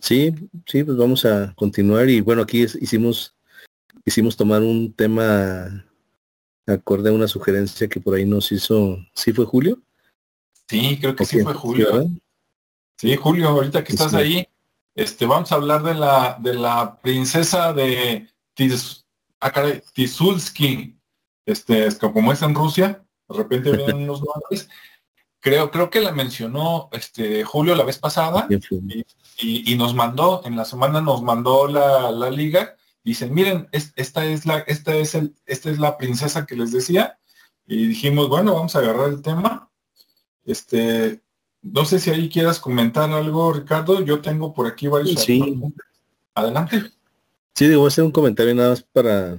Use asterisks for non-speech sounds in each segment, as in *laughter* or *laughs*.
Sí, sí, pues vamos a continuar y bueno, aquí hicimos hicimos tomar un tema acorde a una sugerencia que por ahí nos hizo, ¿sí fue Julio? Sí, creo que sí fue Julio. Sí, Julio, ahorita que estás ahí, este, vamos a hablar de la de la princesa de Tis, ah, Tisulski, este, como es en Rusia, de repente vienen *laughs* unos nombres. Creo, creo que la mencionó este Julio la vez pasada y, nos mandó, en la semana nos mandó la, la liga dicen, miren, esta es la, esta es el, esta es la princesa que les decía. Y dijimos, bueno, vamos a agarrar el tema. Este, no sé si ahí quieras comentar algo, Ricardo. Yo tengo por aquí varios. Sí. Adelante. Sí, digo, voy a hacer un comentario nada más para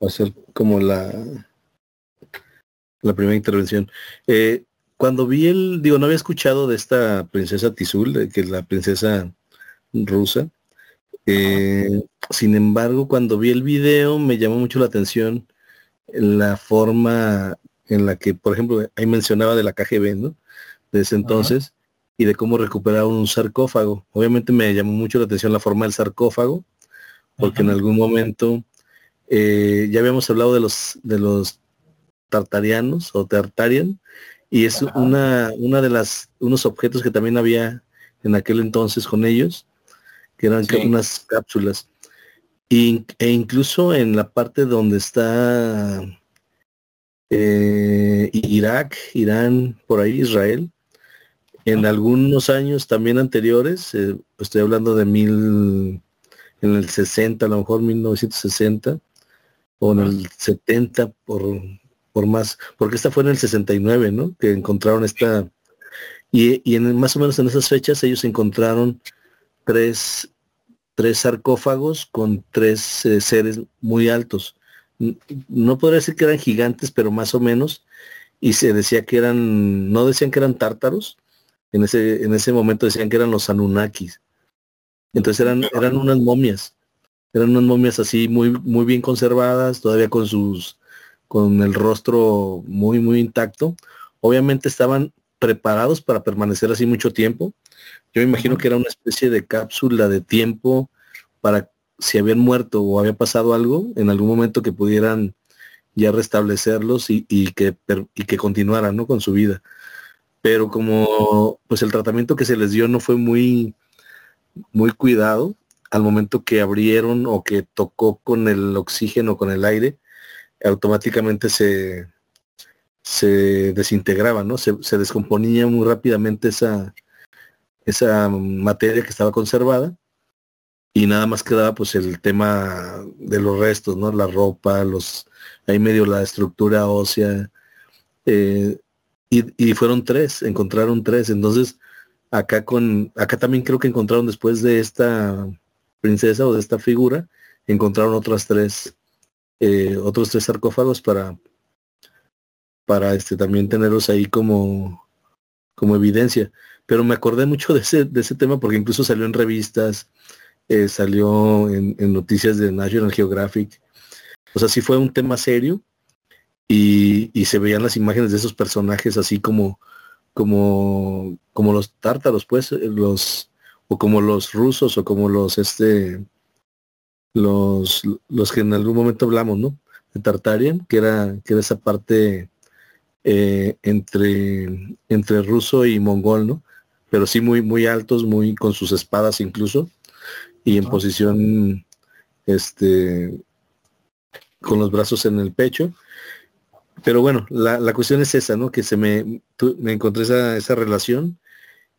hacer como la la primera intervención. Eh, cuando vi el, digo, no había escuchado de esta princesa Tizul, de que es la princesa rusa, eh, sin embargo, cuando vi el video me llamó mucho la atención la forma en la que, por ejemplo, ahí mencionaba de la KGB, ¿no? De ese entonces, y de cómo recuperar un sarcófago. Obviamente me llamó mucho la atención la forma del sarcófago, porque en algún momento eh, ya habíamos hablado de los de los tartarianos o tartarian, y es una, una de las, unos objetos que también había en aquel entonces con ellos, que eran unas cápsulas. e incluso en la parte donde está eh, Irak, Irán, por ahí, Israel, en algunos años también anteriores, eh, estoy hablando de mil, en el 60, a lo mejor 1960, o en el 70 por, por más, porque esta fue en el 69, ¿no? Que encontraron esta, y, y en, más o menos en esas fechas ellos encontraron tres, tres sarcófagos con tres eh, seres muy altos. No podría decir que eran gigantes, pero más o menos. Y se decía que eran, no decían que eran tártaros, en ese, en ese momento decían que eran los Anunnakis. Entonces eran, eran unas momias, eran unas momias así muy, muy bien conservadas, todavía con sus, con el rostro muy, muy intacto. Obviamente estaban preparados para permanecer así mucho tiempo. Yo me imagino que era una especie de cápsula de tiempo para si habían muerto o había pasado algo, en algún momento que pudieran ya restablecerlos y, que, y que continuaran ¿no? con su vida. Pero como pues el tratamiento que se les dio no fue muy, muy cuidado, al momento que abrieron o que tocó con el oxígeno, con el aire, automáticamente se, se desintegraba, ¿no? Se, descomponía muy rápidamente esa, esa materia que estaba conservada y nada más quedaba pues el tema de los restos, ¿no? La ropa, los, ahí medio la estructura ósea. Eh, y, fueron tres, encontraron tres. Entonces, acá con, acá también creo que encontraron después de esta princesa o de esta figura, encontraron otras tres, eh, otros tres sarcófagos para, para este, también tenerlos ahí como, como evidencia. Pero me acordé mucho de ese, de ese tema porque incluso salió en revistas, eh, salió en, noticias de National Geographic. O sea, sí fue un tema serio y, se veían las imágenes de esos personajes así como, como, como los tártaros, pues, eh, los, o como los rusos, o como los, este, los, los que en algún momento hablamos, ¿no? De Tartarian, que era, que era esa parte eh, entre, entre ruso y mongol, ¿no? Pero sí muy, muy altos, muy con sus espadas incluso, y en posición, este, con los brazos en el pecho. Pero bueno, la, cuestión es esa, ¿no? Que se me, me encontré esa, esa relación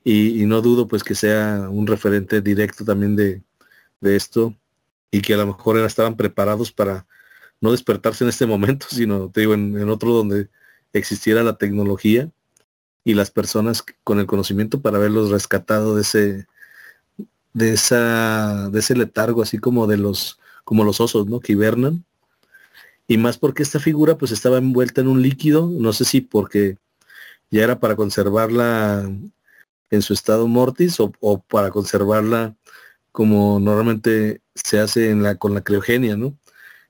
y, no dudo pues que sea un referente directo también de, de esto y que a lo mejor estaban preparados para no despertarse en este momento, *laughs* sino te digo en otro donde existiera la tecnología y las personas con el conocimiento para haberlos rescatado de ese de esa de ese letargo así como de los como los osos no que hibernan. Y más porque esta figura pues estaba envuelta en un líquido no sé si porque ya era para conservarla en su estado mortis o, o para conservarla como normalmente se hace en la con la criogenia no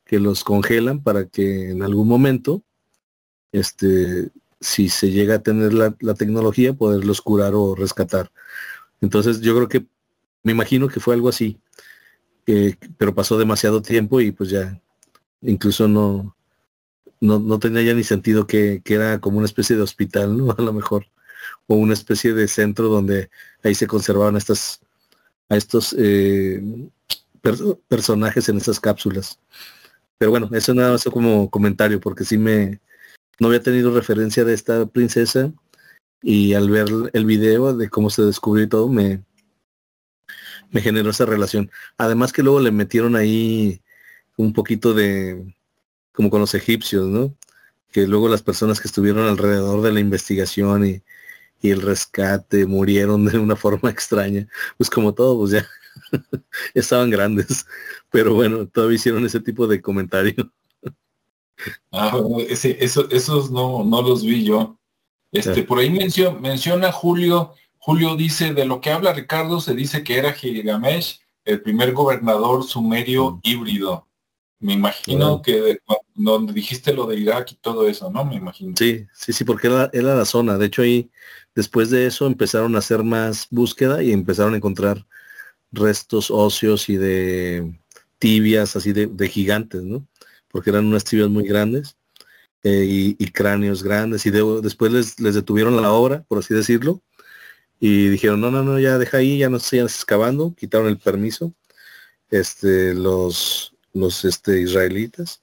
que los congelan para que en algún momento este, si se llega a tener la, tecnología, poderlos curar o rescatar. Entonces yo creo que, me imagino que fue algo así, pero pasó demasiado tiempo y pues ya, incluso no, no, tenía ya ni sentido que, era como una especie de hospital, ¿no? *laughs* A lo mejor, o una especie de centro donde ahí se conservaban estas, a estos eh, personajes en estas cápsulas. Pero bueno, eso nada más como comentario, porque sí me, no había tenido referencia de esta princesa y al ver el video de cómo se descubrió y todo, me, me generó esa relación. Además que luego le metieron ahí un poquito de, como con los egipcios, ¿no? Que luego las personas que estuvieron alrededor de la investigación y, y el rescate murieron de una forma *laughs* extraña. Pues como todos, pues *laughs* ya estaban grandes. Pero bueno, todavía hicieron ese tipo de comentario. Ah, ese, eso, esos no, no los vi yo. Este, por ahí menciona, menciona Julio, Julio dice, de lo que habla Ricardo, se dice que era Gilgamesh, el primer gobernador sumerio mm. híbrido. Me imagino que donde dijiste lo de Irak y todo eso, ¿no? Me imagino. Sí, sí, sí, porque era, era, la zona. De hecho, ahí, después de eso, empezaron a hacer más búsqueda y empezaron a encontrar restos óseos y de tibias, así de, de gigantes, ¿no? Porque eran unas tibias muy grandes eh, y, cráneos grandes. Y después les, les, detuvieron la obra, por así decirlo. Y dijeron, no, no, no, ya deja ahí, ya no sigan excavando. Quitaron el permiso. Este, los los este, israelitas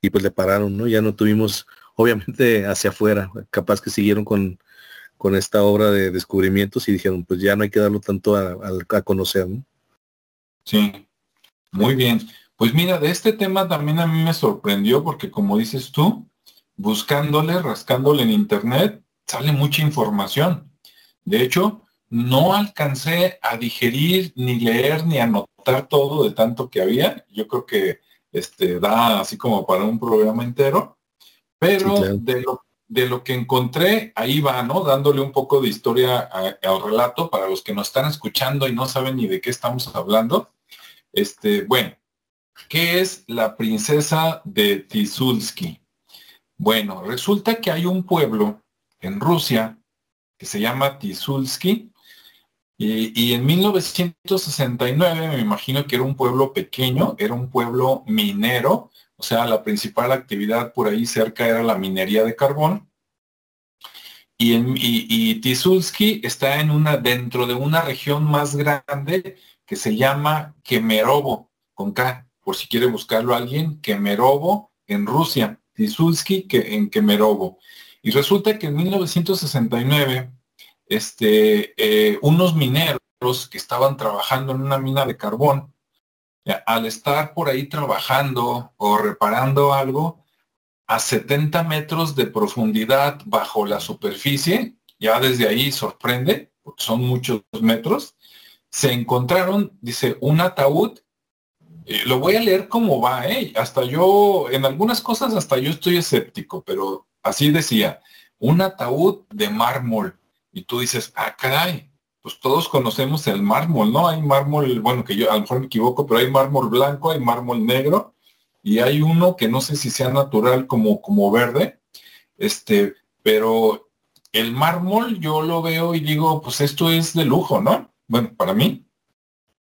y pues le pararon, ¿no? Ya no tuvimos, obviamente hacia afuera, capaz que siguieron con, con esta obra de descubrimientos y dijeron, pues ya no hay que darlo tanto a, a, conocer, ¿no? Sí, muy bien. Pues mira, de este tema también a mí me sorprendió porque como dices tú, buscándole, rascándole en internet, sale mucha información. De hecho, no alcancé a digerir, ni leer, ni anotar todo de tanto que había. Yo creo que este, da así como para un programa entero. Pero de, lo, de lo que encontré, ahí va, ¿no? Dándole un poco de historia al relato para los que nos están escuchando y no saben ni de qué estamos hablando. Este, bueno, ¿qué es la princesa de Tisulski? Bueno, resulta que hay un pueblo en Rusia que se llama Tisulski, y, en 1969 me imagino que era un pueblo pequeño, era un pueblo minero, o sea, la principal actividad por ahí cerca era la minería de carbón. Y, en, está en una, dentro de una región más grande que se llama Kemerovo, con K, por si quiere buscarlo alguien, Kemerovo en Rusia, Tisulski que, en Kemerovo. Y resulta que en 1969 este, eh, unos mineros que estaban trabajando en una mina de carbón, al estar por ahí trabajando o reparando algo, a 70 metros de profundidad bajo la superficie, ya desde ahí sorprende, porque son muchos metros, se encontraron, dice, un ataúd, eh, lo voy a leer como va, ¿eh? hasta yo, en algunas cosas hasta yo estoy escéptico, pero así decía, un ataúd de mármol. Y tú dices, ah, caray, pues todos conocemos el mármol, ¿no? Hay mármol, bueno, que yo a lo mejor me equivoco, pero hay mármol blanco, hay mármol negro, y hay uno que no sé si sea natural como, como verde, este, pero el mármol yo lo veo y digo, pues esto es de lujo, ¿no? Bueno, para mí.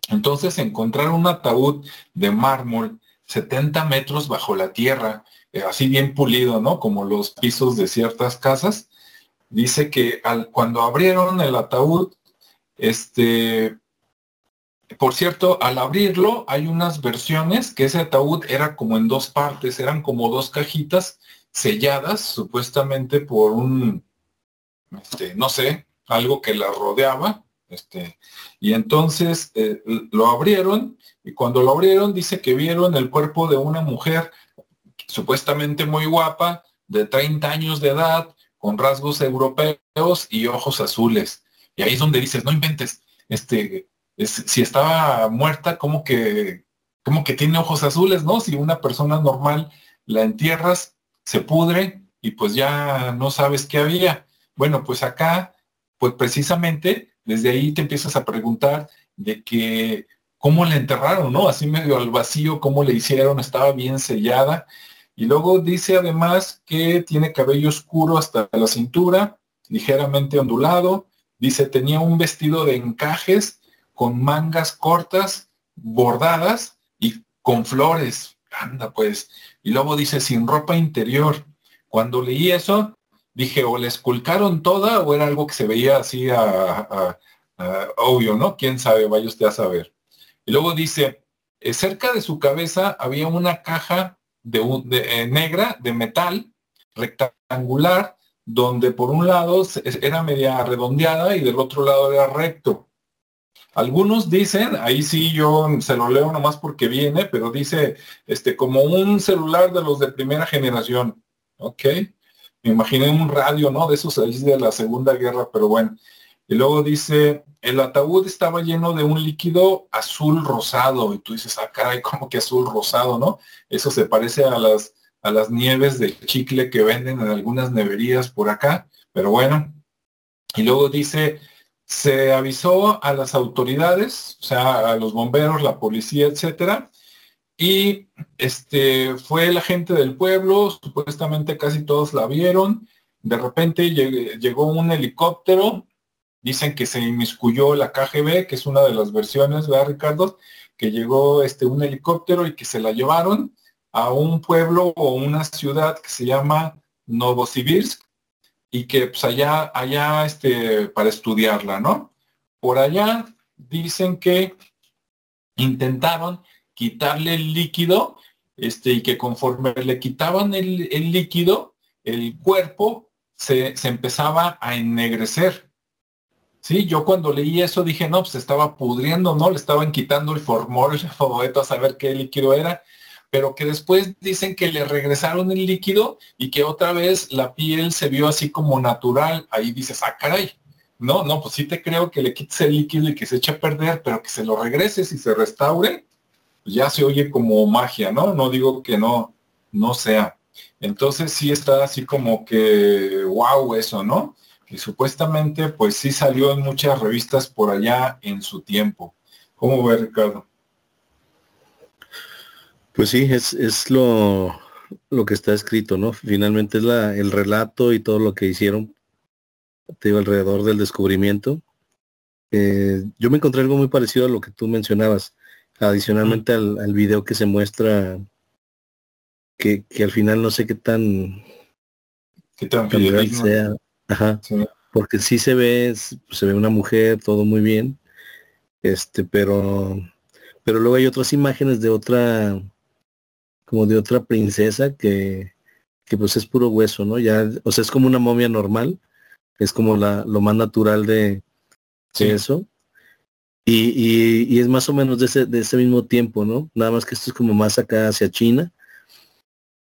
Entonces, encontrar un ataúd de mármol 70 metros bajo la tierra, eh, así bien pulido, ¿no? Como los pisos de ciertas casas, dice que al, cuando abrieron el ataúd, este, por cierto, al abrirlo hay unas versiones que ese ataúd era como en dos partes, eran como dos cajitas selladas supuestamente por un, este, no sé, algo que la rodeaba, este, y entonces eh, lo abrieron y cuando lo abrieron dice que vieron el cuerpo de una mujer supuestamente muy guapa, de 30 años de edad, con rasgos europeos y ojos azules. Y ahí es donde dices, no inventes, este, si estaba muerta, como que, como que tiene ojos azules, ¿no? Si una persona normal la entierras, se pudre y pues ya no sabes qué había. Bueno, pues acá, pues precisamente desde ahí te empiezas a preguntar de que cómo la enterraron, ¿no? Así medio al vacío, cómo le hicieron, estaba bien sellada. Y luego dice además que tiene cabello oscuro hasta la cintura, ligeramente ondulado, Dice, tenía un vestido de encajes con mangas cortas, bordadas y con flores. Anda pues. Y luego dice, sin ropa interior. Cuando leí eso, dije, o le esculcaron toda o era algo que se veía así obvio, ¿no? ¿Quién sabe? Vaya usted a saber. Y luego dice, eh, cerca de su cabeza había una caja de, de, eh, negra de metal rectangular donde por un lado era media redondeada y del otro lado era recto. Algunos dicen, ahí sí yo se lo leo nomás porque viene, pero dice, este, como un celular de los de primera generación. Ok. Me imaginé un radio, ¿no? De esos ahí de la Segunda Guerra, pero bueno. Y luego dice, el ataúd estaba lleno de un líquido azul rosado. Y tú dices, ah, caray, como que azul rosado, ¿no? Eso se parece a las a las nieves de chicle que venden en algunas neverías por acá, pero bueno. Y luego dice, se avisó a las autoridades, o sea, a los bomberos, la policía, etcétera, y este fue la gente del pueblo, supuestamente casi todos la vieron. De repente llegó un helicóptero, dicen que se inmiscuyó la KGB, que es una de las versiones, ¿verdad, Ricardo? Que llegó este un helicóptero y que se la llevaron a un pueblo o una ciudad que se llama Novosibirsk y que pues allá, allá este, para estudiarla, ¿no? Por allá dicen que intentaron quitarle el líquido, este, y que conforme le quitaban el, líquido, el cuerpo se, se, empezaba a ennegrecer. Sí, yo cuando leí eso dije, no, pues estaba pudriendo, ¿no? Le estaban quitando el formol, *laughs* el a saber qué líquido era, pero que después dicen que le regresaron el líquido y que otra vez la piel se vio así como natural. Ahí dices, ah, caray. No, no, pues sí te creo que le quites el líquido y que se eche a perder, pero que se lo regreses y se restaure, pues ya se oye como magia, ¿no? No digo que no, no sea. Entonces sí está así como que, wow, eso, ¿no? Y supuestamente, pues sí salió en muchas revistas por allá en su tiempo. ¿Cómo ve, Ricardo? Pues sí, es, es lo, lo, que está escrito, ¿no? Finalmente es la, el relato y todo lo que hicieron, te digo, alrededor del descubrimiento. Eh, yo me encontré algo muy parecido a lo que tú mencionabas, adicionalmente al, al, video que se muestra, que, que, al final no sé qué tan, qué tan, real sea. Ajá. Porque sí se ve, se ve una mujer, todo muy bien, este, pero, pero luego hay otras imágenes de otra como de otra princesa que, que pues es puro hueso, ¿no? Ya, o sea, es como una momia normal, es como la, lo más natural de, eso. Y, y, es más o menos de ese, de ese mismo tiempo, ¿no? Nada más que esto es como más acá hacia China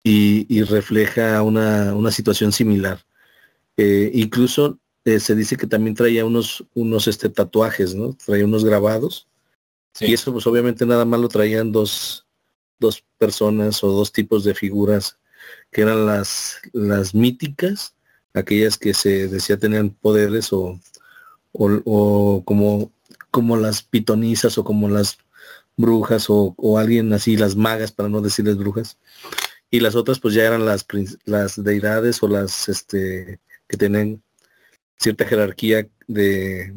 y, y refleja una, una, situación similar. Eh, incluso eh, se dice que también traía unos, unos este, tatuajes, ¿no? Traía unos grabados. Y eso pues obviamente nada más lo traían dos, dos personas o dos tipos de figuras que eran las, las míticas, aquellas que se decía tenían poderes o, o, como, como las pitonizas o como las brujas o, alguien así, las magas, para no decirles brujas. Y las otras pues ya eran las, las deidades o las este, que tienen cierta jerarquía de,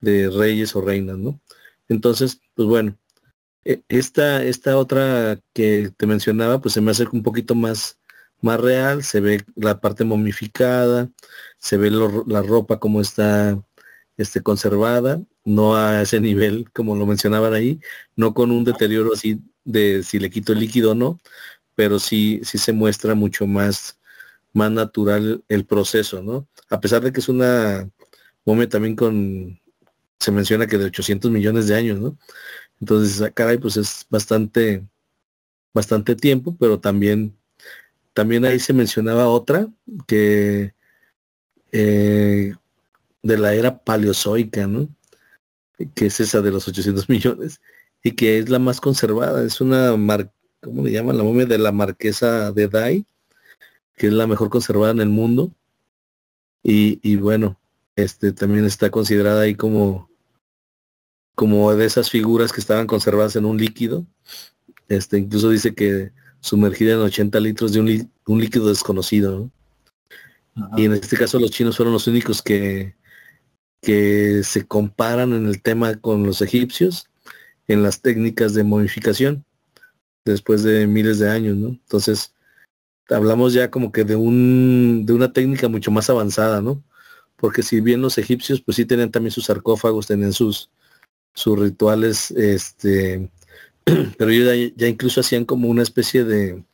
de reyes o reinas, ¿no? Entonces, pues bueno, esta, esta otra que te mencionaba, pues se me hace un poquito más, más real, se ve la parte momificada, se ve la ropa como está este, conservada, no a ese nivel como lo mencionaban ahí, no con un deterioro así de si le quito el líquido o no, pero sí, sí se muestra mucho más, más natural el proceso, ¿no? A pesar de que es una momia también con, se menciona que de 800 millones de años, ¿no? Entonces, ah, caray, pues es bastante, bastante tiempo, pero también, también ahí se mencionaba otra que eh, de la era paleozoica, ¿no? Que es esa de los 800 *laughs* millones y que es la más conservada. Es una, mar, ¿cómo le llaman? La momia de la marquesa de Dai, que es la mejor conservada en el mundo. Y, y bueno, este también está considerada ahí como como de esas figuras que estaban conservadas en un líquido. Este, incluso dice que sumergida en 80 litros de un, líquido desconocido. Y en este caso los chinos fueron los únicos que, que se comparan en el tema con los egipcios en las técnicas de momificación después de miles de años, ¿no? Entonces, hablamos ya como que de un de una técnica mucho más avanzada, ¿no? Porque si bien los egipcios pues sí tenían también sus sarcófagos, tenían sus sus rituales este *clears throat* pero ellos ya, incluso hacían como una especie de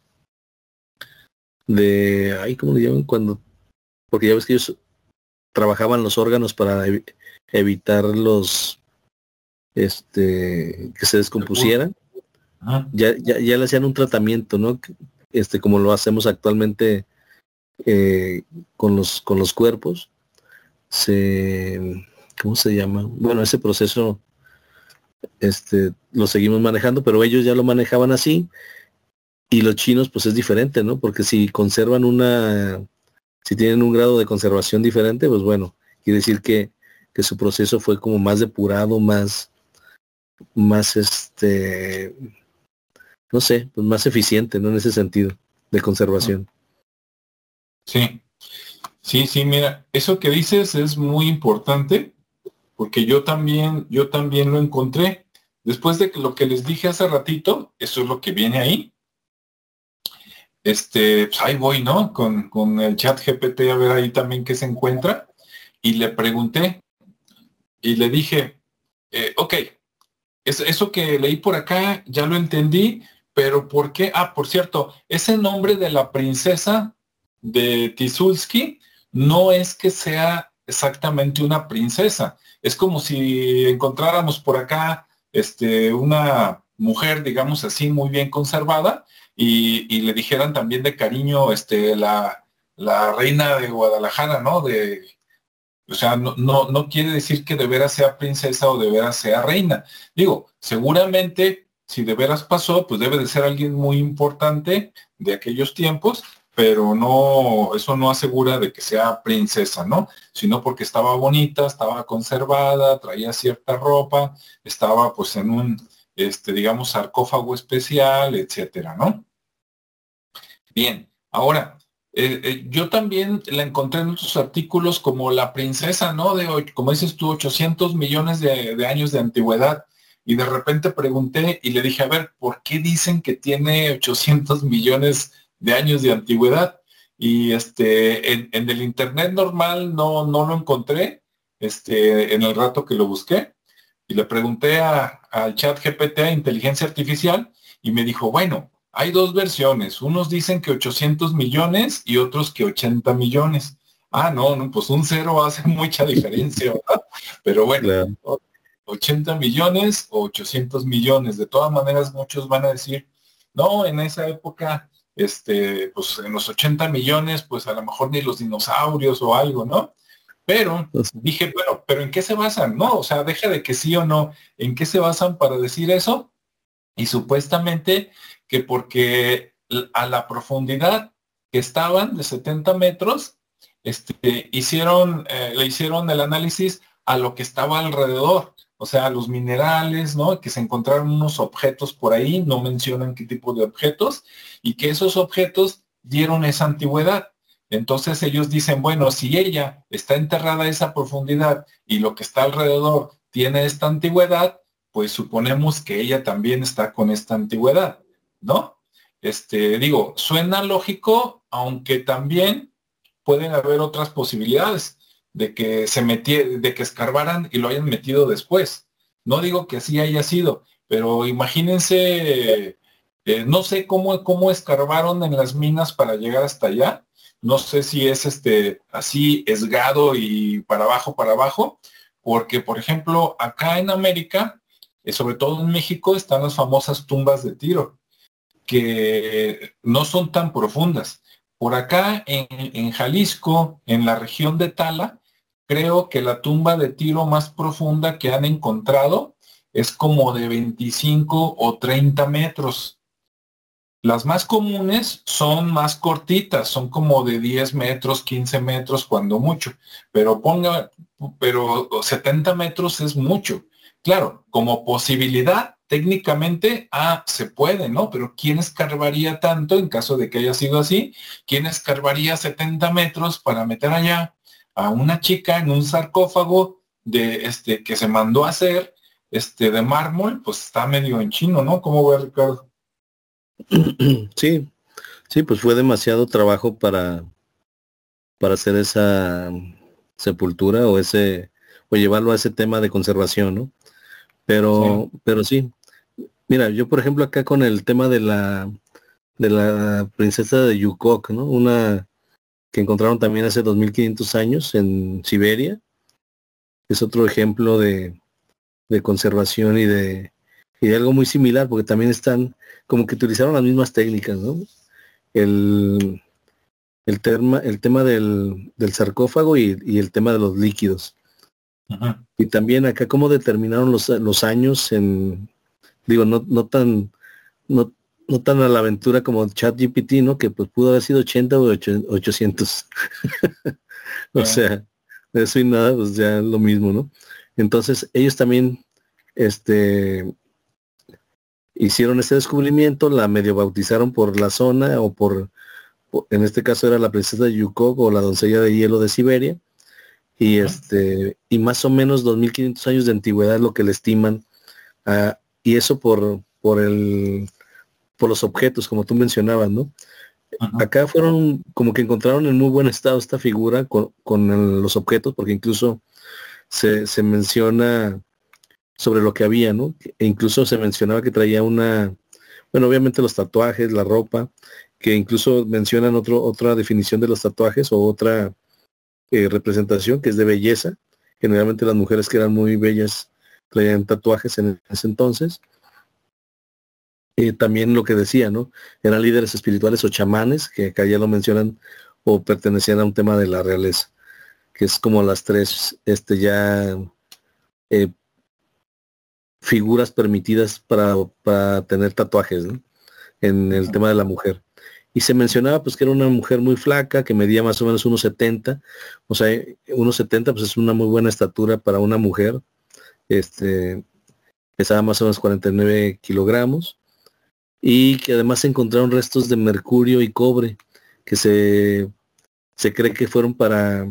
de ay, ¿cómo le llaman cuando porque ya ves que ellos trabajaban los órganos para evitar los este que se descompusieran. Ya, ya, ya le hacían un tratamiento no este como lo hacemos actualmente eh, con los con los cuerpos se cómo se llama bueno ese proceso este lo seguimos manejando pero ellos ya lo manejaban así y los chinos pues es diferente no porque si conservan una si tienen un grado de conservación diferente pues bueno quiere decir que que su proceso fue como más depurado más más este no sé, pues más eficiente, ¿no? En ese sentido de conservación. Sí, sí, sí, mira, eso que dices es muy importante porque yo también, yo también lo encontré. Después de lo que les dije hace ratito, eso es lo que viene ahí. Este, pues ahí voy, ¿no? Con, con el chat GPT a ver ahí también qué se encuentra. Y le pregunté y le dije, eh, ok, eso que leí por acá ya lo entendí, pero ¿por qué? Ah, por cierto, ese nombre de la princesa de Tisulski no es que sea exactamente una princesa. Es como si encontráramos por acá este, una mujer, digamos así, muy bien conservada y, le dijeran también de cariño este, la, la reina de Guadalajara, ¿no? De, o sea, no, no, no quiere decir que de veras sea princesa o de veras sea reina. Digo, seguramente si de veras pasó, pues debe de ser alguien muy importante de aquellos tiempos, pero no, eso no asegura de que sea princesa, ¿no? Sino porque estaba bonita, estaba conservada, traía cierta ropa, estaba pues en un, este, digamos, sarcófago especial, etcétera, ¿no? Bien, ahora, eh, eh, yo también la encontré en otros artículos como la princesa, ¿no? De, como dices tú, 800 millones de años de antigüedad y de repente pregunté y le dije, a ver, ¿por qué dicen que tiene 800 millones de años de antigüedad? Y este, en, el internet normal no, no lo encontré, este, en el rato que lo busqué. Y le pregunté al chat GPT, a inteligencia artificial, y me dijo, bueno, hay dos versiones. Unos dicen que 800 millones y otros que 80 millones. Ah, no, no, pues un cero hace *laughs* mucha diferencia, ¿verdad? Pero bueno, 80 millones o 800 millones. De todas maneras, muchos van a decir, no, en esa época, este, pues en los 80 millones, pues a lo mejor ni los dinosaurios o algo, ¿no? Pero pues dije, bueno, pero ¿en qué se basan? No, o sea, deja de que sí o no, ¿en qué se basan para decir eso? Y supuestamente que porque a la profundidad que estaban de 70 metros, este, hicieron, eh, le hicieron el análisis a lo que estaba alrededor o sea, los minerales, ¿no? Que se encontraron unos objetos por ahí, no mencionan qué tipo de objetos, y que esos objetos dieron esa antigüedad. Entonces ellos dicen, bueno, si ella está enterrada a esa profundidad y lo que está alrededor tiene esta antigüedad, pues suponemos que ella también está con esta antigüedad, ¿no? Este, digo, suena lógico, aunque también pueden haber otras posibilidades de que se metieran, de que escarbaran y lo hayan metido después. No digo que así haya sido, pero imagínense, eh, no sé cómo, cómo escarbaron en las minas para llegar hasta allá. No sé si es este así esgado y para abajo, para abajo, porque por ejemplo, acá en América, eh, sobre todo en México, están las famosas tumbas de tiro, que no son tan profundas. Por acá en, en Jalisco, en la región de Tala, creo que la tumba de tiro más profunda que han encontrado es como de 25 o 30 metros. Las más comunes son más cortitas, son como de 10 metros, 15 metros cuando mucho, pero ponga, pero 70 metros es mucho. Claro, como posibilidad, técnicamente, ah, se puede, ¿no? Pero ¿quién escarbaría tanto en caso de que haya sido así? ¿Quién escarbaría 70 metros para meter allá? A una chica en un sarcófago de este que se mandó a hacer este de mármol, pues está medio en chino, ¿no? ¿Cómo ve Ricardo? *clears throat* Sí, sí, pues fue demasiado trabajo para para hacer esa sepultura o ese o llevarlo a ese tema de conservación, ¿no? Pero sí. pero sí. Mira, yo por ejemplo acá con el tema de la de la princesa de Yukok, ¿no? Una que encontraron también hace 2500 años en Siberia. Es otro ejemplo de, de conservación y de, y de algo muy similar, porque también están como que utilizaron las mismas técnicas, ¿no? El, el tema, el tema del, del sarcófago y, y, el tema de los líquidos. Ajá. Y también acá cómo determinaron los, los años en, digo, no, no tan, no, no tan a la aventura como ChatGPT, ¿no? Que pues pudo haber sido 80 *laughs* o 800. o sea, eso y nada, pues ya lo mismo, ¿no? Entonces, ellos también, este, hicieron ese descubrimiento, la medio bautizaron por la zona o por, por en este caso era la princesa de Yukok o la doncella de hielo de Siberia. Y este, y más o menos 2500 años de antigüedad es lo que le estiman. Uh, y eso por, por el, por los objetos, como tú mencionabas, ¿no? Ajá. Acá fueron como que encontraron en muy buen estado esta figura con, con el, los objetos, porque incluso se, se, menciona sobre lo que había, ¿no? E incluso se mencionaba que traía una, bueno, obviamente los tatuajes, la ropa, que incluso mencionan otro, otra definición de los tatuajes o otra eh, representación que es de belleza. Generalmente las mujeres que eran muy bellas traían tatuajes en ese entonces eh, también lo que decía, ¿no? Eran líderes espirituales o chamanes, que acá ya lo mencionan, o pertenecían a un tema de la realeza, que es como las tres, este ya eh, figuras permitidas para, para tener tatuajes, ¿no? En el tema de la mujer. Y se mencionaba pues que era una mujer muy flaca, que medía más o menos unos 70, o sea, unos 70 pues es una muy buena estatura para una mujer, este, pesaba más o menos 49 kilogramos, y que además se encontraron restos de mercurio y cobre que se, se cree que fueron para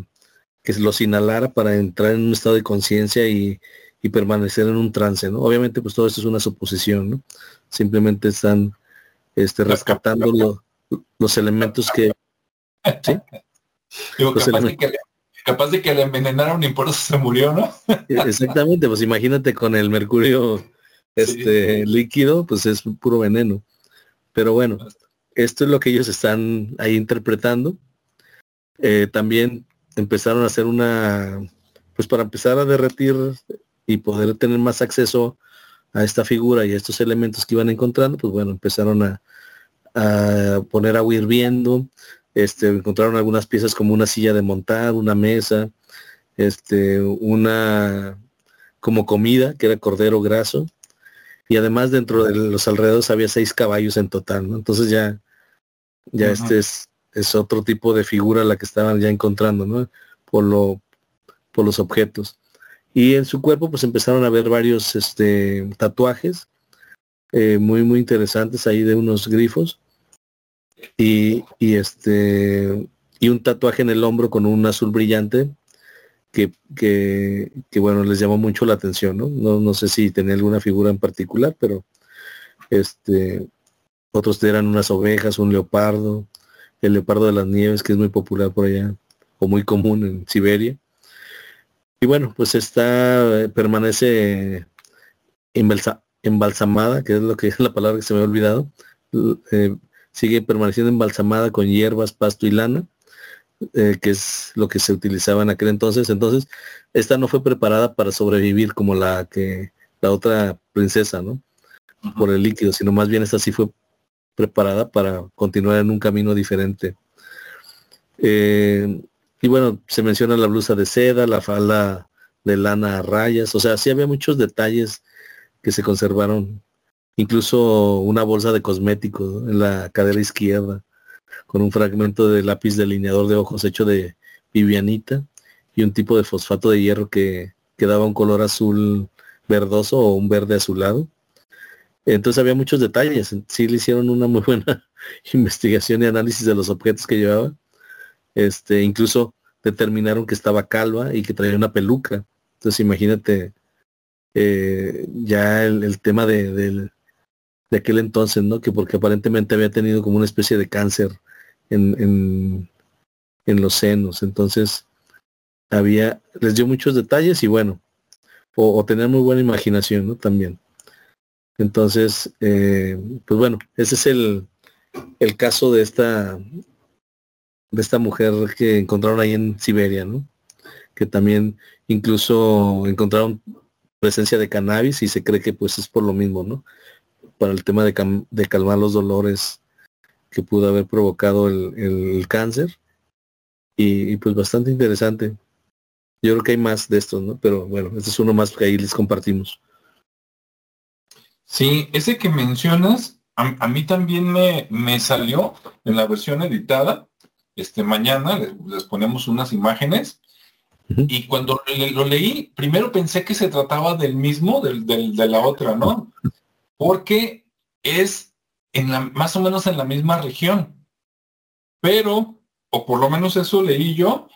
que los inhalara para entrar en un estado de conciencia y, y, permanecer en un trance, ¿no? Obviamente pues todo esto es una suposición, ¿no? Simplemente están este, rescatando lo, los elementos que... ¿sí? *laughs* Digo, capaz, elementos. De que le, capaz de que le envenenaron y por eso se murió, ¿no? Exactamente, pues imagínate con el mercurio este líquido, pues es puro veneno. Pero bueno, esto es lo que ellos están ahí interpretando. Eh, también empezaron a hacer una, pues para empezar a derretir y poder tener más acceso a esta figura y a estos elementos que iban encontrando, pues bueno, empezaron a, a poner agua hirviendo, este, encontraron algunas piezas como una silla de montar, una mesa, este, una como comida, que era cordero graso, y además dentro de los alrededores había seis caballos en total, ¿no? Entonces ya, ya este es, es otro tipo de figura la que estaban ya encontrando, ¿no? Por lo, por los objetos. Y en su cuerpo pues empezaron a ver varios este, tatuajes eh, muy muy interesantes ahí de unos grifos y, y este y un tatuaje en el hombro con un azul brillante que, que, bueno, les llamó mucho la atención, ¿no? ¿no? No sé si tenía alguna figura en particular, pero este otros eran unas ovejas, un leopardo, el leopardo de las nieves, que es muy popular por allá, o muy común en Siberia. Y bueno, pues está, permanece embalsa, embalsamada, que es lo que *laughs* es la palabra que se me ha olvidado, eh, sigue permaneciendo embalsamada con hierbas, pasto y lana eh, que es lo que se utilizaba en aquel entonces. Entonces, esta no fue preparada para sobrevivir como la que la otra princesa, ¿no? Uh -huh. Por el líquido, sino más bien esta sí fue preparada para continuar en un camino diferente. Eh, y bueno, se menciona la blusa de seda, la falda de lana a rayas, o sea, sí había muchos detalles que se conservaron, incluso una bolsa de cosméticos ¿no? en la cadera izquierda con un fragmento de lápiz delineador de ojos hecho de vivianita y un tipo de fosfato de hierro que, que daba un color azul verdoso o un verde azulado. Entonces había muchos detalles. Sí le hicieron una muy *laughs* buena investigación y análisis de los objetos que llevaba. Este, incluso determinaron que estaba calva y que traía una peluca. Entonces imagínate eh, ya el, tema de, de, aquel entonces, ¿no? Que porque aparentemente había tenido como una especie de cáncer en, en, los senos. Entonces había, les dio muchos detalles y bueno, o, tener muy buena imaginación, ¿no? También. Entonces, eh, pues bueno, ese es el, el caso de esta de esta mujer que encontraron ahí en Siberia, ¿no? Que también incluso encontraron presencia de cannabis y se cree que pues es por lo mismo, ¿no? Para el tema de, calmar los dolores que pudo haber provocado el, cáncer. Y, pues bastante interesante. Yo creo que hay más de estos, ¿no? Pero bueno, este es uno más que ahí les compartimos. Sí, ese que mencionas, a, mí también me, me, salió en la versión editada. Este mañana les ponemos unas imágenes y cuando lo leí, primero pensé que se trataba del mismo, del, de la otra, ¿no? *laughs* Porque es en la, más o menos en la misma región. Pero, o por lo menos eso leí yo,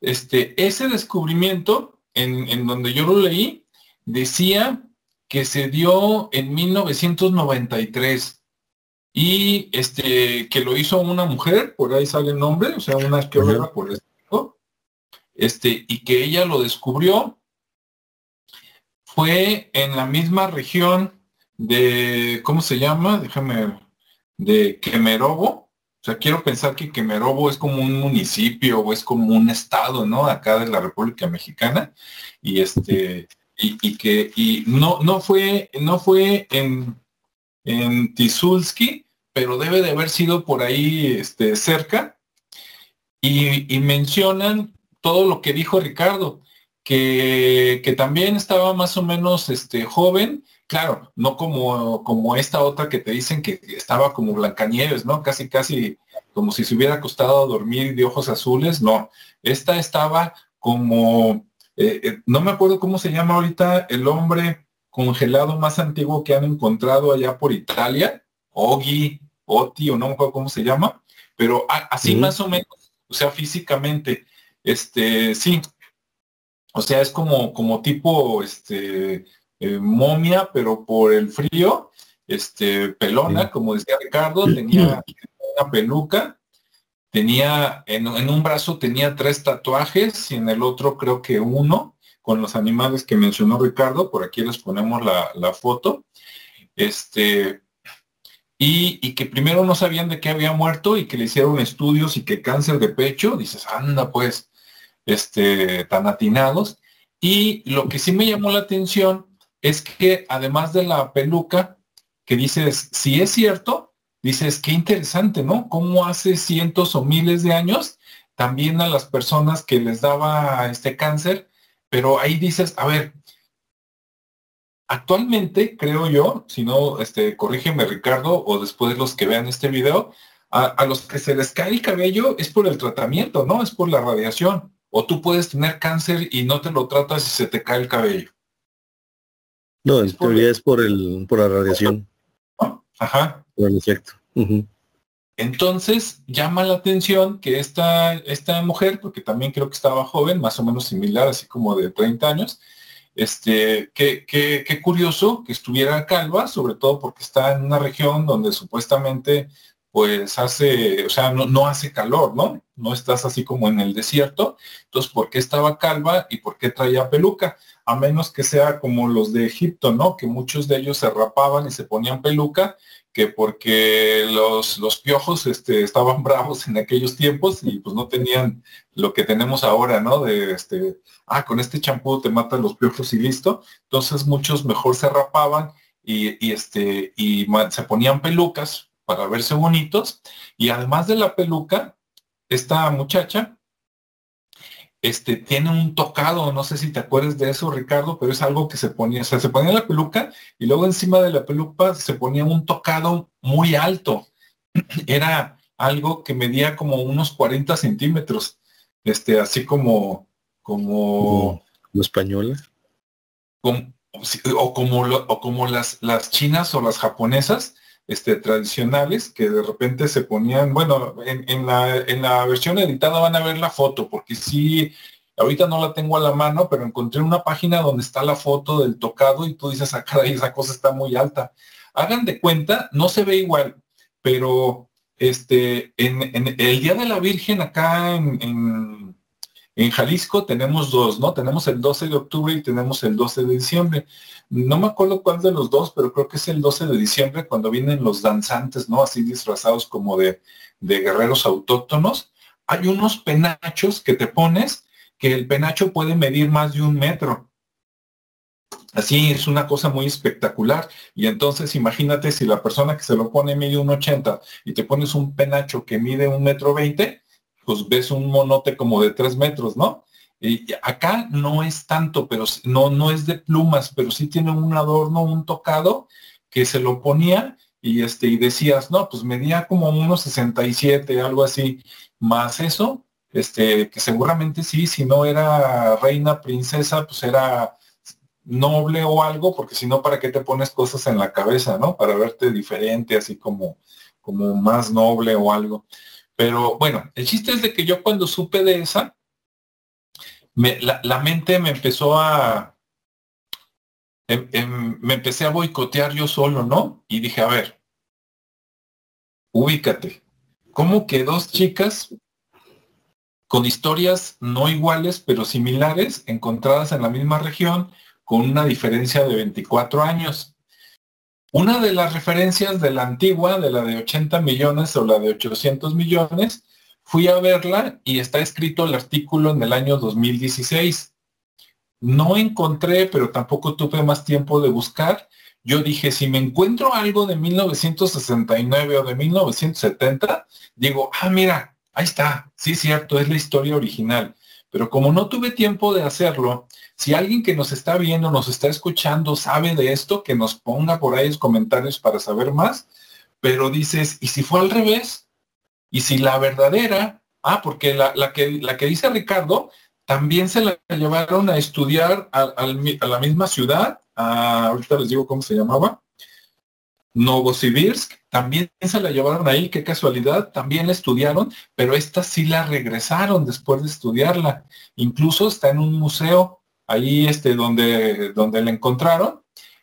este, ese descubrimiento, en, en donde yo lo leí, decía que se dio en 1993 y este que lo hizo una mujer, por ahí sale el nombre, o sea, una arqueóloga por eso este, y que ella lo descubrió, fue en la misma región de, ¿cómo se llama? Déjame, de Kemerovo. O sea, quiero pensar que Kemerovo es como un municipio o es como un estado, ¿no? Acá de la República Mexicana. Y este, y, que, y no, no fue, no fue en, en Tizulski, pero debe de haber sido por ahí este, cerca. Y, y mencionan todo lo que dijo Ricardo, que, que, también estaba más o menos este, joven, claro, no como, como esta otra que te dicen que estaba como Blancanieves, ¿no? Casi, casi como si se hubiera acostado a dormir de ojos azules, no. Esta estaba como, eh, eh, no me acuerdo cómo se llama ahorita el hombre congelado más antiguo que han encontrado allá por Italia, Ogi, Oti, o no me acuerdo cómo se llama, pero así más o menos, o sea, físicamente. Este, sí. O sea, es como, como tipo este, eh, momia, pero por el frío, este, pelona, como decía Ricardo, tenía una peluca, tenía, en, un brazo tenía tres tatuajes y en el otro creo que uno, con los animales que mencionó Ricardo, por aquí les ponemos la, la foto. Este, y, y, que primero no sabían de qué había muerto y que le hicieron estudios y que cáncer de pecho, dices, anda pues, este, tan atinados. Y lo que sí me llamó la atención es que además de la peluca, que dices, si es cierto, dices, qué interesante, ¿no? Cómo hace cientos o miles de años también a las personas que les daba este cáncer, pero ahí dices, a ver, actualmente creo yo, si no, este, corrígeme Ricardo, o después los que vean este video, a, a los que se les cae el cabello es por el tratamiento, ¿no? Es por la radiación. O tú puedes tener cáncer y no te lo tratas y se te cae el cabello. No, en teoría es por el, por la radiación. Ajá. Por el efecto. Entonces llama la atención que esta, esta mujer, porque también creo que estaba joven, más o menos similar, así como de 30 años, este, qué, qué, qué curioso que estuviera calva, sobre todo porque está en una región donde supuestamente pues hace, o sea, no, hace calor, ¿no? No estás así como en el desierto. Entonces, ¿por qué estaba calva y por qué traía peluca? A menos que sea como los de Egipto, ¿no? Que muchos de ellos se rapaban y se ponían peluca, que porque los, los piojos este, estaban *laughs* bravos en aquellos tiempos y pues no tenían lo que tenemos ahora, ¿no? De este, ah, con este champú te matan los piojos y listo. Entonces muchos mejor se rapaban y, este, y se ponían pelucas para verse bonitos. Y además de la peluca, esta muchacha este, tiene un tocado, no sé si te acuerdas de eso, Ricardo, pero es algo que se ponía, o sea, se ponía la peluca y luego encima de la peluca se ponía un tocado muy alto. *clears throat* Era algo que medía como unos 40 centímetros, este, así como, como... ¿Lo española? o como, o como las, las chinas o las japonesas, este, tradicionales que de repente se ponían, bueno, en, la, en la versión editada van a ver la foto, porque sí, ahorita no la tengo a la mano, pero encontré una página donde está la foto del tocado y tú dices, ah, esa cosa está muy alta. Hagan de cuenta, no se ve igual, pero este, en, el Día de la Virgen acá en, Jalisco tenemos dos, ¿no? Tenemos el 12 de octubre y tenemos el 12 de diciembre. No me acuerdo cuál de los dos, pero creo que es el 12 de diciembre cuando vienen los danzantes, ¿no? Así disfrazados como de, guerreros autóctonos. Hay unos penachos que te pones que el penacho puede medir más de un metro. Así es una cosa muy espectacular. Y entonces imagínate si la persona que se lo pone mide un 80 y te pones un penacho que mide un metro 20, pues ves un monote como de tres metros, ¿no? Y acá no es tanto, pero no, no es de plumas, pero sí tiene un adorno, un tocado que se lo ponía y este, y decías, no, pues medía como unos 67, algo así, más eso, este, que seguramente sí, si no era reina, princesa, pues era noble o algo, porque si no, ¿para qué te pones cosas en la cabeza, no? Para verte diferente, así como, como más noble o algo. Pero bueno, el chiste es de que yo cuando supe de esa, me, la, mente me empezó a, em, em, me empecé a boicotear yo solo, ¿no? Y dije, a ver, ubícate. ¿Cómo que dos chicas con historias no iguales, pero similares, encontradas en la misma región, con una diferencia de 24 años. Una de las referencias de la antigua, de la de 80 millones o la de 800 millones, fui a verla y está escrito el artículo en el año 2016. No encontré, pero tampoco tuve más tiempo de buscar. Yo dije, si me encuentro algo de 1969 o de 1970, digo, ah, mira, ahí está, sí, cierto, es la historia original. Pero como no tuve tiempo de hacerlo, si alguien que nos está viendo, nos está escuchando, sabe de esto, que nos ponga por ahí los comentarios para saber más. Pero dices, ¿y si fue al revés? ¿Y si la verdadera? Ah, porque la, que, la que dice Ricardo, también se la llevaron a estudiar a, la misma ciudad, ahorita les digo cómo se llamaba, Novosibirsk, también se la llevaron ahí, qué casualidad, también la estudiaron, pero esta sí la regresaron después de estudiarla. Incluso está en un museo ahí este, donde, donde la encontraron.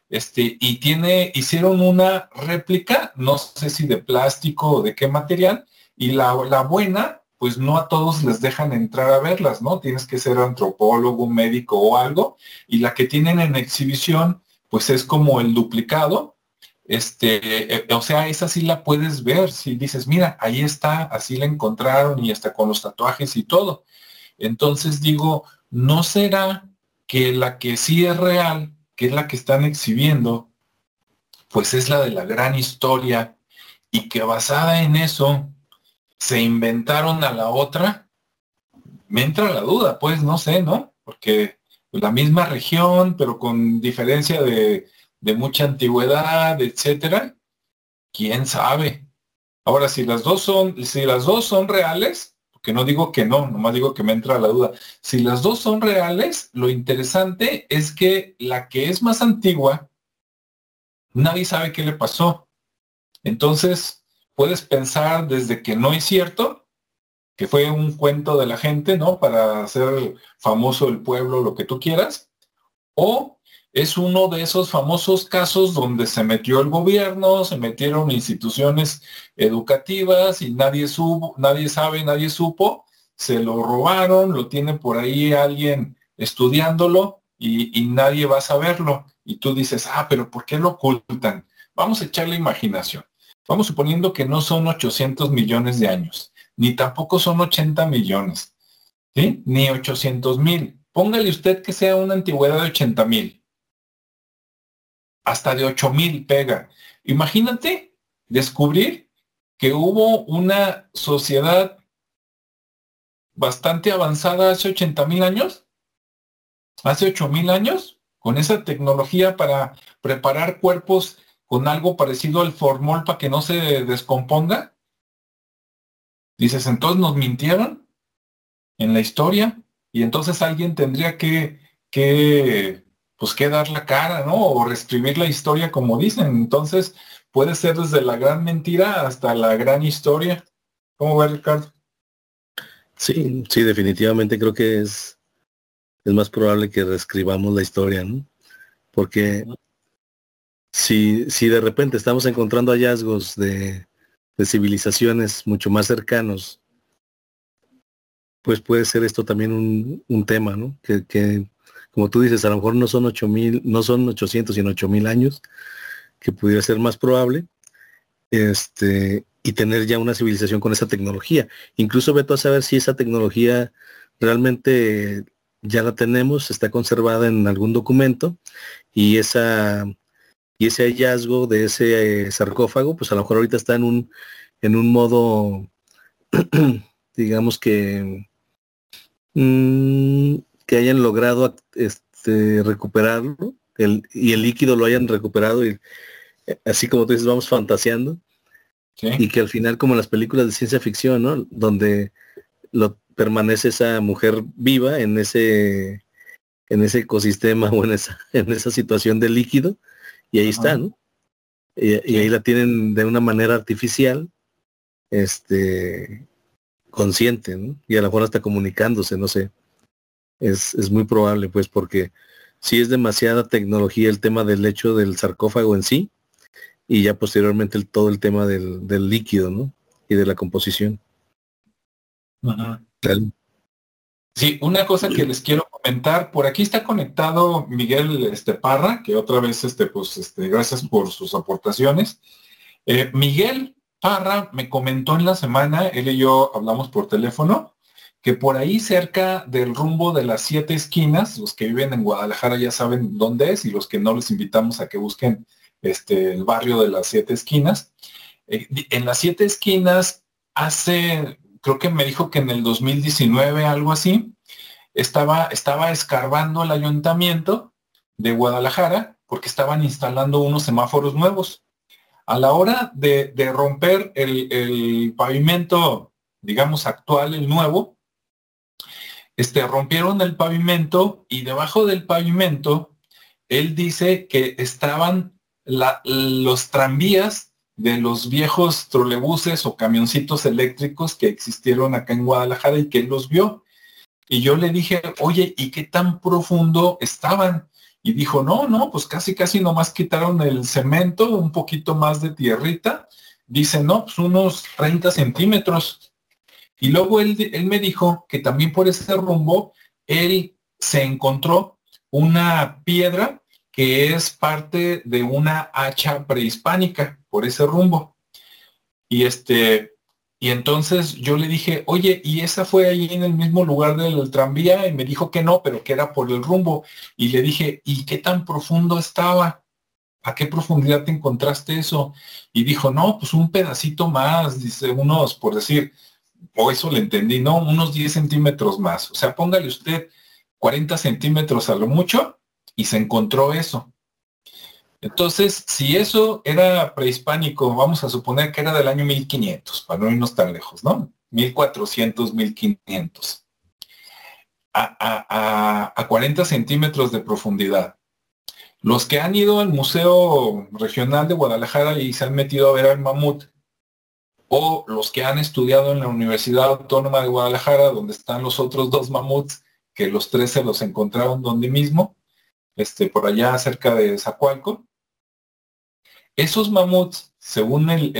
Este, y tiene, hicieron una réplica, no sé si de plástico o de qué material, y la, la buena, pues no a todos les dejan entrar a verlas, ¿no? Tienes que ser antropólogo, médico o algo, y la que tienen en exhibición, pues es como el duplicado, este, eh, o sea, esa sí la puedes ver, si dices, mira, ahí está, así la encontraron y está con los tatuajes y todo. Entonces digo, ¿no será que la que sí es real, que es la que están exhibiendo, pues es la de la gran historia y que basada en eso se inventaron a la otra? Me entra la duda, pues no sé, ¿no? Porque la misma región, pero con diferencia de de mucha antigüedad, etcétera, quién sabe. Ahora, si las dos son, si las dos son reales, porque no digo que no, nomás digo que me entra la duda. Si las dos son reales, lo interesante es que la que es más antigua, nadie sabe qué le pasó. Entonces, puedes pensar desde que no es cierto, que fue un cuento de la gente, ¿no? Para hacer famoso el pueblo, lo que tú quieras, o es uno de esos famosos casos donde se metió el gobierno, se metieron instituciones educativas y nadie supo, nadie sabe, nadie supo, se lo robaron, lo tiene por ahí alguien estudiándolo y, nadie va a saberlo. Y tú dices, ah, pero ¿por qué lo ocultan? Vamos a echar la imaginación. Vamos suponiendo que no son 800 millones de años, ni tampoco son 80 millones. Ni 800 mil. Póngale usted que sea una antigüedad de 80 mil hasta de 8000 pega. Imagínate descubrir que hubo una sociedad bastante avanzada hace 80 mil años, hace 8 mil años, con esa tecnología para preparar cuerpos con algo parecido al formol para que no se descomponga. Dices, entonces nos mintieron en la historia y entonces alguien tendría que, que pues que dar la cara, ¿no? O reescribir la historia como dicen. Entonces, puede ser desde la gran mentira hasta la gran historia. ¿Cómo va, Ricardo? Sí, sí, definitivamente creo que es es más probable que reescribamos la historia, ¿no? Porque si, si de repente estamos encontrando hallazgos de, civilizaciones mucho más cercanos, pues puede ser esto también un, tema, ¿no? Que, como tú dices, a lo mejor no son mil, no son 800, sino mil años, que pudiera ser más probable, este, y tener ya una civilización con esa tecnología. Incluso veto a saber si esa tecnología realmente ya la tenemos, está conservada en algún documento y esa y ese hallazgo de ese eh, sarcófago, pues a lo mejor ahorita está en un en un modo *clears throat* digamos que mm, que hayan logrado este, recuperarlo y el líquido lo hayan recuperado y eh, así como tú dices vamos fantaseando. Y que al final como las películas de ciencia ficción no donde lo permanece esa mujer viva en ese en ese ecosistema *laughs* o en esa en esa situación de líquido y ahí está no y, ahí la tienen de una manera artificial este consciente ¿no? y a lo mejor hasta comunicándose no sé es, es muy probable pues porque si es demasiada tecnología el tema del hecho del sarcófago en sí y ya posteriormente el, todo el tema del, del líquido no y de la composición. Sí, una cosa que les quiero comentar, por aquí está conectado Miguel este, Parra, que otra vez, este, pues, este, gracias por sus aportaciones. Eh, Miguel Parra me comentó en la semana, él y yo hablamos por teléfono, que por ahí cerca del rumbo de las siete esquinas, los que viven en Guadalajara ya saben dónde es y los que no les invitamos a que busquen este, el barrio de las siete esquinas. Eh, en las siete esquinas hace creo que me dijo que en el 2019, algo así, estaba, estaba escarbando el ayuntamiento de Guadalajara porque estaban instalando unos semáforos nuevos. A la hora de, romper el, pavimento, digamos, actual, el nuevo, este, rompieron el pavimento y debajo del pavimento, él dice que estaban los tranvías de los viejos trolebuses o camioncitos eléctricos que existieron acá en Guadalajara y que él los vio. Y yo le dije, oye, ¿y qué tan profundo estaban? Y dijo, no, no, pues casi, casi nomás quitaron el cemento, un poquito más de tierrita. Dice, no, pues unos 30 centímetros. Y luego él, él me dijo que también por ese rumbo, él se encontró una piedra que es parte de una hacha prehispánica por ese rumbo. Y este, y entonces yo le dije, oye, ¿y esa fue ahí en el mismo lugar del tranvía? Y me dijo que no, pero que era por el rumbo. Y le dije, ¿y qué tan profundo estaba? ¿A qué profundidad te encontraste eso? Y dijo, no, pues un pedacito más, dice, unos, por decir, o eso le entendí, no, unos 10 centímetros más. O sea, póngale usted 40 centímetros a lo mucho y se encontró eso. Entonces, si eso era prehispánico, vamos a suponer que era del año 1500, para no irnos tan lejos, ¿no? 1400, 1500. A, a, 40 centímetros de profundidad. Los que han ido al Museo Regional de Guadalajara y se han metido a ver al mamut, o los que han estudiado en la Universidad Autónoma de Guadalajara, donde están los otros dos mamuts, que los tres se los encontraron donde mismo, este, por allá cerca de Zacualco, esos mamuts, según el,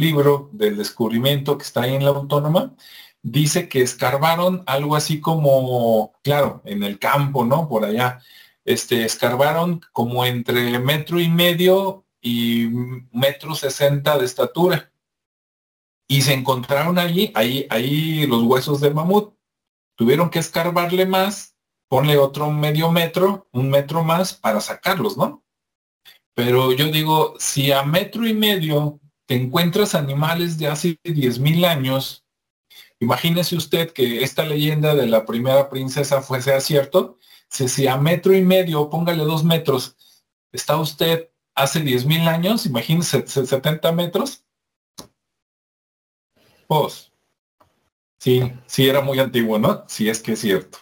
libro del descubrimiento que está ahí en la autónoma, dice que escarbaron algo así como, claro, en el campo, ¿no? Por allá, este, escarbaron como entre metro y medio y metro sesenta de estatura. Y se encontraron allí, ahí, ahí los huesos del mamut. Tuvieron que escarbarle más, ponle otro medio metro, un metro más para sacarlos, ¿no? Pero yo digo, si a metro y medio te encuentras animales de hace 10.000 años, imagínese usted que esta leyenda de la primera princesa fuese cierto, si, si a metro y medio, póngale dos metros, está usted hace 10.000 años, imagínese 70 metros. Pues, sí, sí era muy antiguo, ¿no? Sí es que es cierto.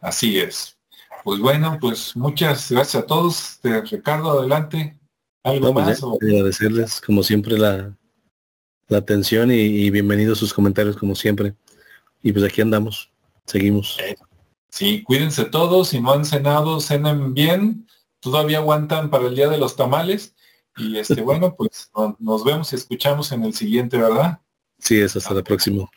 Así es. Pues bueno, pues muchas gracias a todos. Ricardo, adelante. ¿Algo pues más? Agradecerles, como siempre, la, la atención y, bienvenidos sus comentarios, como siempre. Y pues aquí andamos, seguimos. Sí, cuídense todos, si no han cenado, cenen bien, todavía aguantan para el día de los tamales. Y este, bueno, pues nos vemos y escuchamos en el siguiente, ¿verdad? Sí, es hasta la próxima.